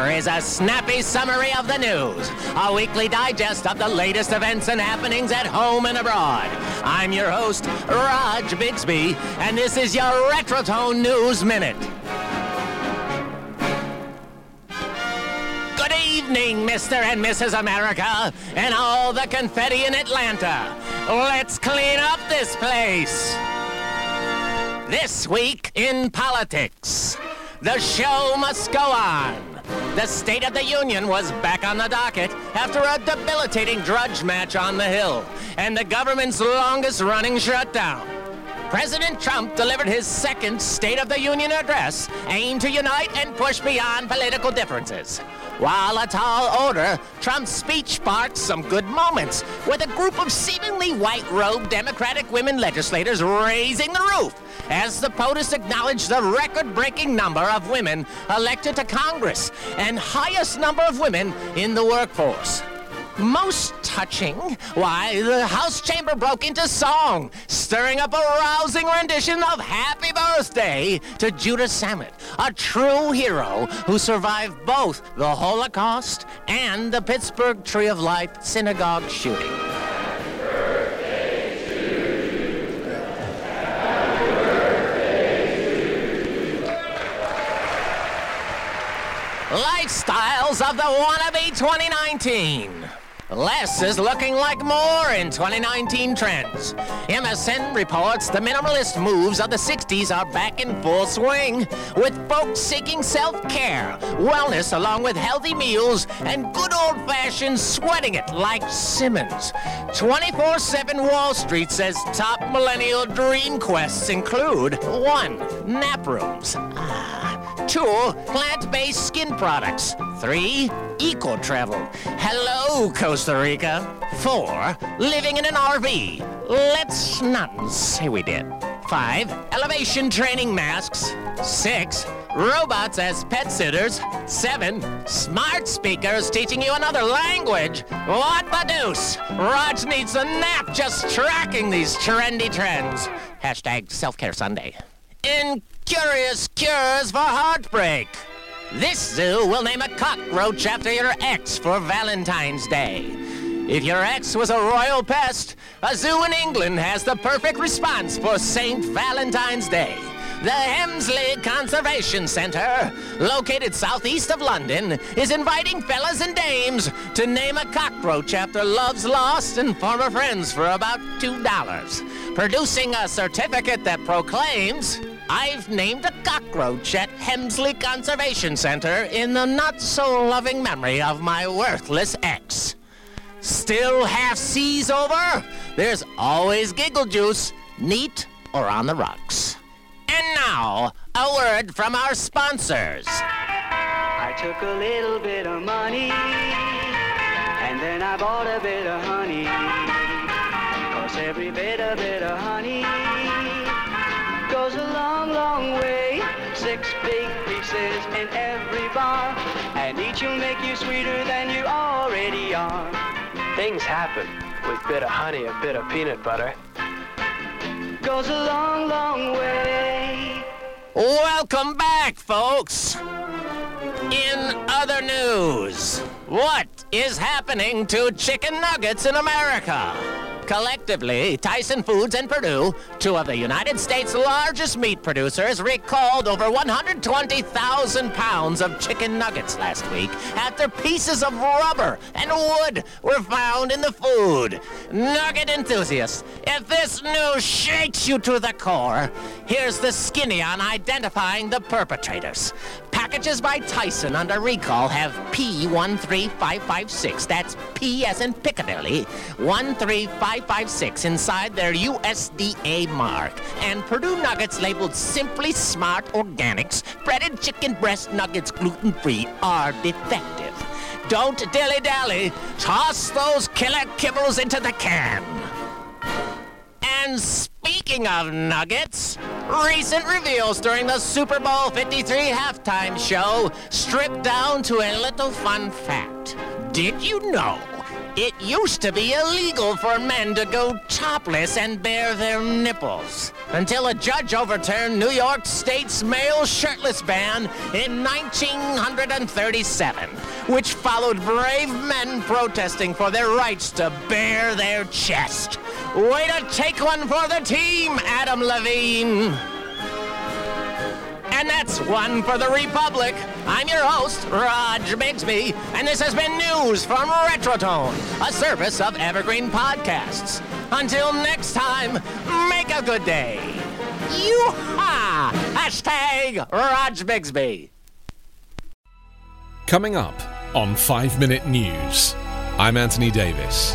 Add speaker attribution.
Speaker 1: Here is a snappy summary of the news, a weekly digest of the latest events and happenings at home and abroad. I'm your host, Raj Bixby, and this is your Retrotone News Minute. Good evening, Mr. and Mrs. America, and all the confetti in Atlanta. Let's clean up this place. This week in politics, the show must go on. The State of the Union was back on the docket after a debilitating drudge match on the Hill and the government's longest running shutdown. President Trump delivered his second State of the Union address aimed to unite and push beyond political differences. While a tall order, Trump's speech sparked some good moments, with a group of seemingly white-robed Democratic women legislators raising the roof as the POTUS acknowledged the record-breaking number of women elected to Congress and highest number of women in the workforce. Most touching, why, the House chamber broke into song, stirring up a rousing rendition of Happy Birthday to Judah Samet, a true hero who survived both the Holocaust and the Pittsburgh Tree of Life synagogue shooting. Lifestyles of the wannabe 2019. Less is looking like more in 2019 trends. MSN reports the minimalist moves of the 60s are back in full swing, with folks seeking self care, wellness, along with healthy meals and good old fashioned sweating it like Simmons. 24 7 Wall Street says top millennial dream quests include 1. Nap rooms. Ah. Two, plant-based skin products. Three, eco-travel. Hello, Costa Rica. Four, living in an RV. Let's not say we did. Five, elevation training masks. Six, robots as pet sitters. Seven, smart speakers teaching you another language. What the deuce? Raj needs a nap just tracking these trendy trends. Hashtag self-care Sunday. In Curious Cures for Heartbreak. This zoo will name a cockroach after your ex for Valentine's Day. If your ex was a royal pest, a zoo in England has the perfect response for St. Valentine's Day. The Hemsley Conservation Centre, located southeast of London, is inviting fellas and dames to name a cockroach after love's lost and former friends for about $2. Producing a certificate that proclaims I've named a cockroach at Hemsley Conservation Center in the not so loving memory of my worthless ex. Still half seas over? There's always giggle juice, neat or on the rocks. And now, a word from our sponsors.
Speaker 2: I took a little bit of money and then I bought a bit of honey. Cause every bit of bit of honey pieces in every bar, and each will make you sweeter than you already are.
Speaker 3: Things happen with bit of honey, a bit of peanut butter.
Speaker 2: Goes a long, long way.
Speaker 1: Welcome back, folks. In other news, what is happening to chicken nuggets in America? Collectively, Tyson Foods and Perdue, two of the United States' largest meat producers, recalled over 120,000 pounds of chicken nuggets last week after pieces of rubber and wood were found in the food. Nugget enthusiasts, if this news shakes you to the core, here's the skinny on identifying the perpetrators. Packages by Tyson under recall have P13556. That's P as in Piccadilly. 13556 inside their USDA mark. And Perdue Nuggets labeled Simply Smart Organics, breaded chicken breast nuggets gluten free, are defective. Don't dilly dally. Toss those killer kibbles into the can. And speaking of nuggets, recent reveals during the Super Bowl 53 halftime show stripped down to a little fun fact. Did you know It used to be illegal for men to go topless and bare their nipples until a judge overturned New York State's male shirtless ban in 1937, which followed brave men protesting for their rights to bare their chest. Way to take one for the team, Adam Levine! And that's one for the Republic. I'm your host, Rog Bigsby, and this has been news from Retrotone, a service of Evergreen Podcasts. Until next time, make a good day. Yoo-ha! Hashtag Rog Bigsby.
Speaker 4: Coming up on 5 Minute News, I'm Anthony Davis.